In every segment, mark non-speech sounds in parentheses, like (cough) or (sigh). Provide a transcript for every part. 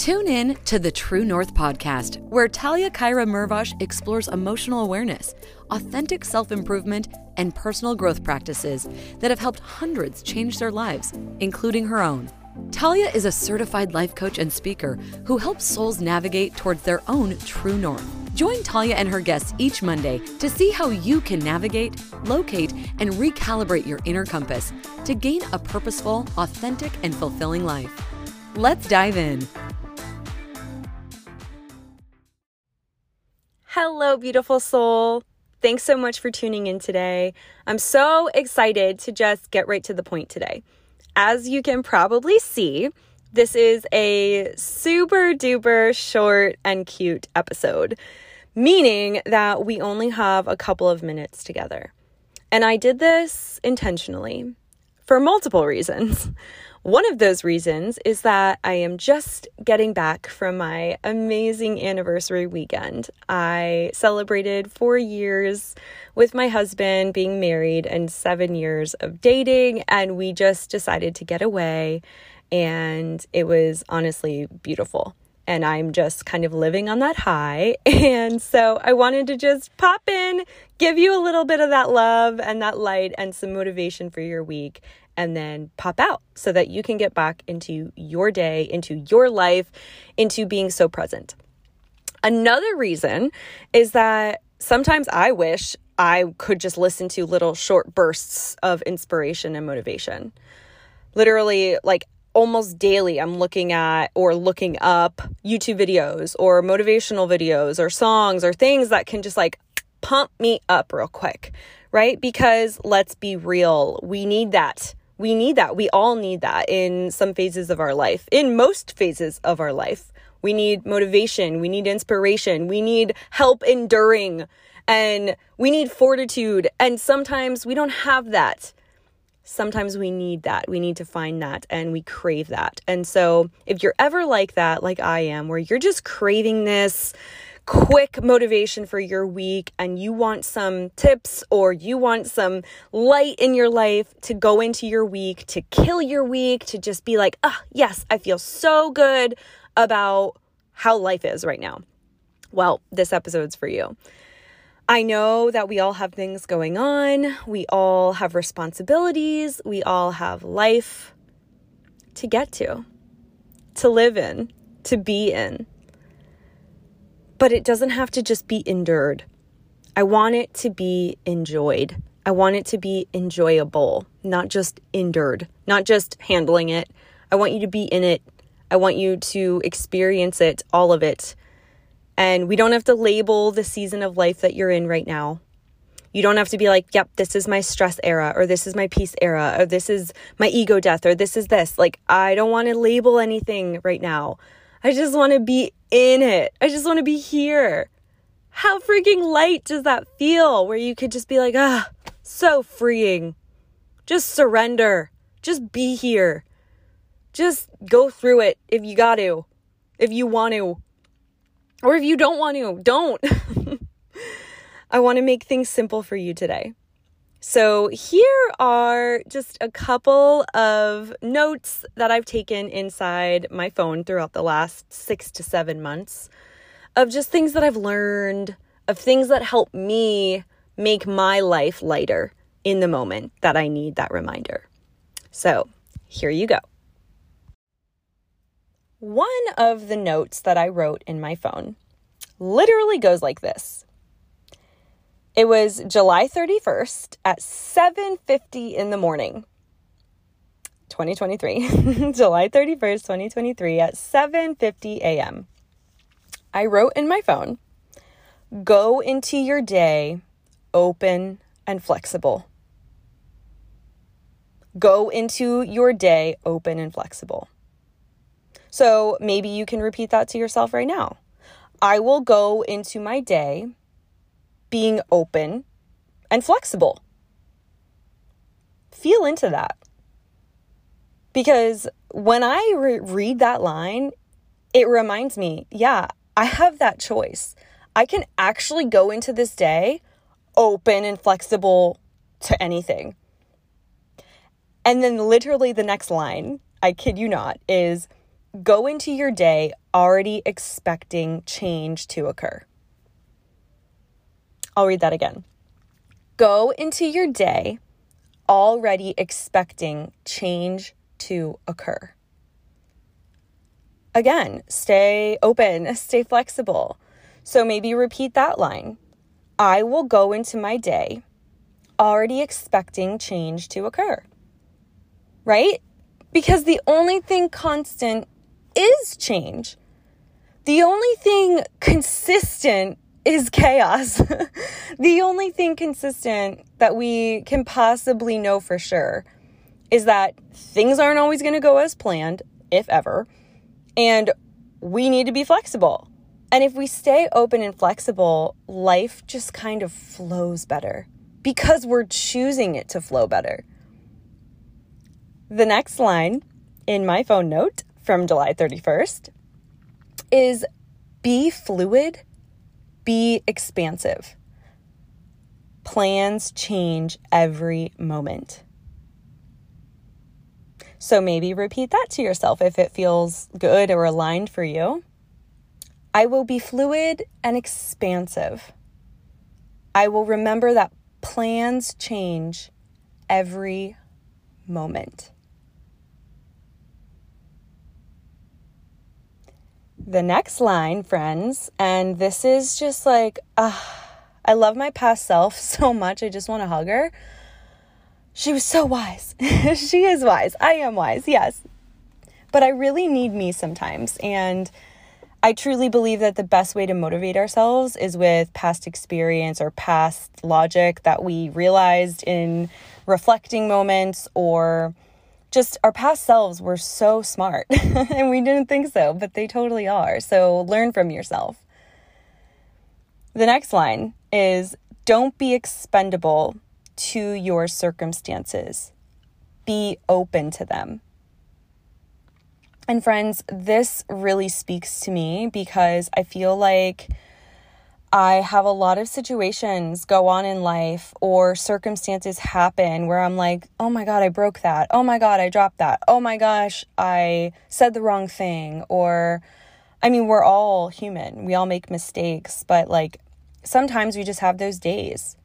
Tune in to the True North podcast, where Talia Caira Mervosh explores emotional awareness, authentic self improvement, and personal growth practices that have helped hundreds change their lives, including her own. Talia is a certified life coach and speaker who helps souls navigate towards their own true north. Join Talia and her guests each Monday to see how you can navigate, locate, and recalibrate your inner compass to gain a purposeful, authentic, and fulfilling life. Let's dive in. Hello, beautiful soul. Thanks so much for tuning in today. I'm so excited to just get right to the point today. As you can probably see, this is a super duper short and cute episode, meaning that we only have a couple of minutes together. And I did this intentionally for multiple reasons. (laughs) One of those reasons is that I am just getting back from my amazing anniversary weekend. I celebrated four years with my husband being married and seven years of dating, and we just decided to get away, and it was honestly beautiful. And I'm just kind of living on that high. (laughs) And so I wanted to just pop in, give you a little bit of that love and that light and some motivation for your week and then pop out so that you can get back into your day, into your life, into being so present. Another reason is that sometimes I wish I could just listen to little short bursts of inspiration and motivation. Literally, like almost daily, I'm looking at or looking up YouTube videos or motivational videos or songs or things that can just like pump me up real quick, right? Because let's be real, we need that we need that. We all need that in some phases of our life, in most phases of our life. We need motivation. We need inspiration. We need help enduring and we need fortitude. And sometimes we don't have that. Sometimes we need that. We need to find that and we crave that. And so if you're ever like that, like I am, where you're just craving this, quick motivation for your week and you want some tips or you want some light in your life to go into your week, to kill your week, to just be like, oh, yes, I feel so good about how life is right now. Well, this episode's for you. I know that we all have things going on. We all have responsibilities. We all have life to get to, to live in, to be in but it doesn't have to just be endured. I want it to be enjoyed. I want it to be enjoyable, not just endured, not just handling it. I want you to be in it. I want you to experience it, all of it. And we don't have to label the season of life that you're in right now. You don't have to be like, yep, this is my stress era, or this is my peace era, or this is my ego death, or this is this. Like, I don't want to label anything right now. I just want to be in it. I just want to be here. How freaking light does that feel where you could just be like, ah, so freeing. Just surrender. Just be here. Just go through it if you got to, if you want to. Or if you don't want to, don't. (laughs) I want to make things simple for you today. So, here are just a couple of notes that I've taken inside my phone throughout the last six to seven months of just things that I've learned, of things that help me make my life lighter in the moment that I need that reminder. So, here you go. One of the notes that I wrote in my phone literally goes like this it was July 31st at 7:50 in the morning. 2023. (laughs) July 31st, 2023 at 7:50 a.m. I wrote in my phone, "Go into your day open and flexible." Go into your day open and flexible. So maybe you can repeat that to yourself right now. I will go into my day being open and flexible. Feel into that. Because when I re- read that line, it reminds me, yeah, I have that choice. I can actually go into this day open and flexible to anything. And then literally the next line, I kid you not, is go into your day already expecting change to occur. I'll read that again. Go into your day already expecting change to occur. Again, stay open, (laughs) stay flexible. So maybe repeat that line. I will go into my day already expecting change to occur. Right? Because the only thing constant is change. The only thing consistent is chaos. (laughs) the only thing consistent that we can possibly know for sure is that things aren't always going to go as planned, if ever, and we need to be flexible. And if we stay open and flexible, life just kind of flows better because we're choosing it to flow better. The next line in my phone note from July 31st is be fluid, be expansive. Plans change every moment. So maybe repeat that to yourself if it feels good or aligned for you. I will be fluid and expansive. I will remember that plans change every moment. The next line, friends, and this is just like, uh, I love my past self (laughs) so much. I just want to hug her. She was so wise. (laughs) she is wise. I am wise, yes. But I really need me sometimes. And I truly believe that the best way to motivate ourselves is with past experience or past logic that we realized in reflecting moments or just our past selves were so smart (laughs) and we didn't think so, but they totally are. So learn from yourself. The next line is don't be expendable to your circumstances, be open to them. And friends, this really speaks to me because I feel like I have a lot of situations go on in life or circumstances happen where I'm like, oh my God, I broke that. Oh my God, I dropped that. Oh my gosh, I said the wrong thing. Or, I mean, we're all human, we all make mistakes, but like sometimes we just have those days.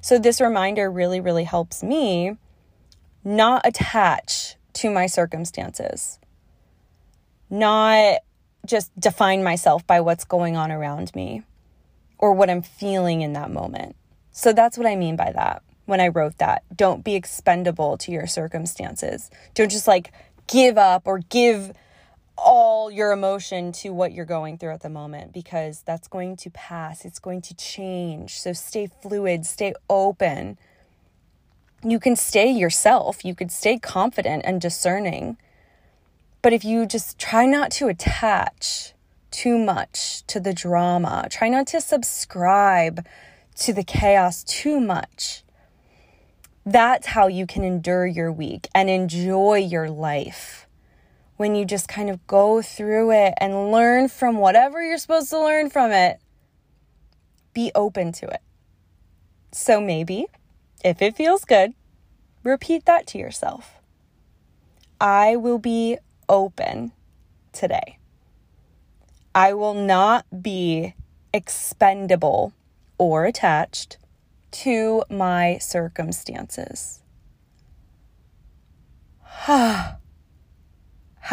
So, this reminder really, really helps me not attach to my circumstances not just define myself by what's going on around me or what I'm feeling in that moment. So that's what I mean by that when I wrote that. Don't be expendable to your circumstances. Don't just like give up or give all your emotion to what you're going through at the moment because that's going to pass. It's going to change. So stay fluid, stay open. You can stay yourself, you could stay confident and discerning but if you just try not to attach too much to the drama, try not to subscribe to the chaos too much, that's how you can endure your week and enjoy your life. When you just kind of go through it and learn from whatever you're supposed to learn from it, be open to it. So maybe, if it feels good, repeat that to yourself. I will be open today. I will not be expendable or attached to my circumstances. (sighs) How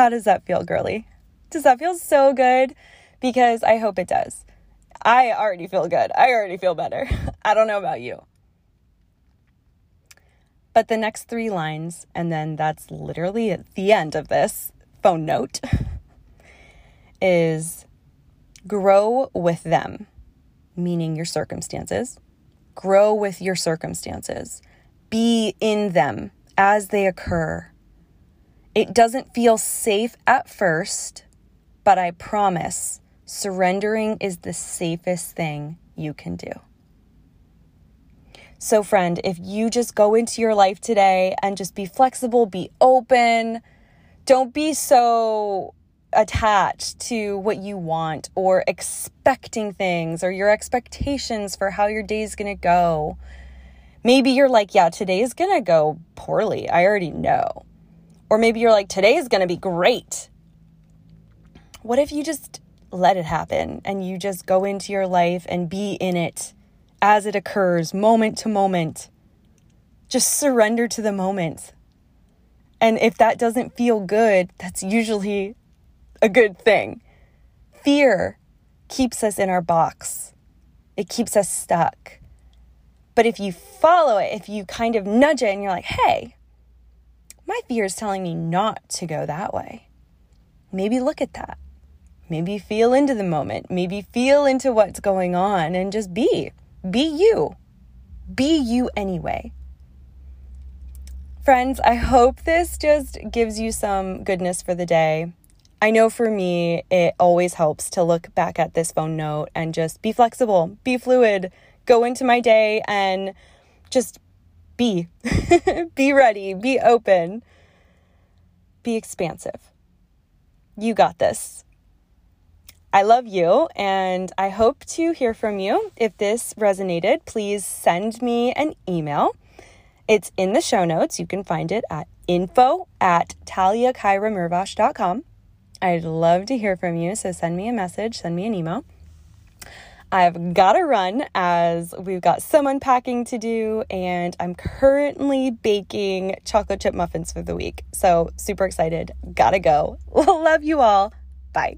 does that feel, girly? Does that feel so good? Because I hope it does. I already feel good. I already feel better. (laughs) I don't know about you. But the next three lines, and then that's literally at the end of this, phone note (laughs) is grow with them, meaning your circumstances. Grow with your circumstances. Be in them as they occur. It doesn't feel safe at first, but I promise surrendering is the safest thing you can do. So, friend, if you just go into your life today and just be flexible, be open, don't be so attached to what you want or expecting things or your expectations for how your day is going to go. Maybe you're like, yeah, today is going to go poorly. I already know. Or maybe you're like, today is going to be great. what if you just let it happen and you just go into your life and be in it as it occurs, moment to moment? Just surrender to the moment. And if that doesn't feel good, that's usually a good thing. Fear keeps us in our box, it keeps us stuck. But if you follow it, if you kind of nudge it and you're like, hey, my fear is telling me not to go that way, maybe look at that. Maybe feel into the moment. Maybe feel into what's going on and just be. Be you. Be you anyway. Friends, I hope this just gives you some goodness for the day. I know for me, it always helps to look back at this phone note and just be flexible, be fluid, go into my day and just be. (laughs) be ready, be open, be expansive. You got this. I love you and I hope to hear from you. If this resonated, please send me an email. It's in the show notes. You can find it at info at taliacairamervosh.com. I'd love to hear from you, so send me a message, send me an email. I've got to run as we've got some unpacking to do, and I'm currently baking chocolate chip muffins for the week. So, super excited. Gotta go. (laughs) Love you all. Bye.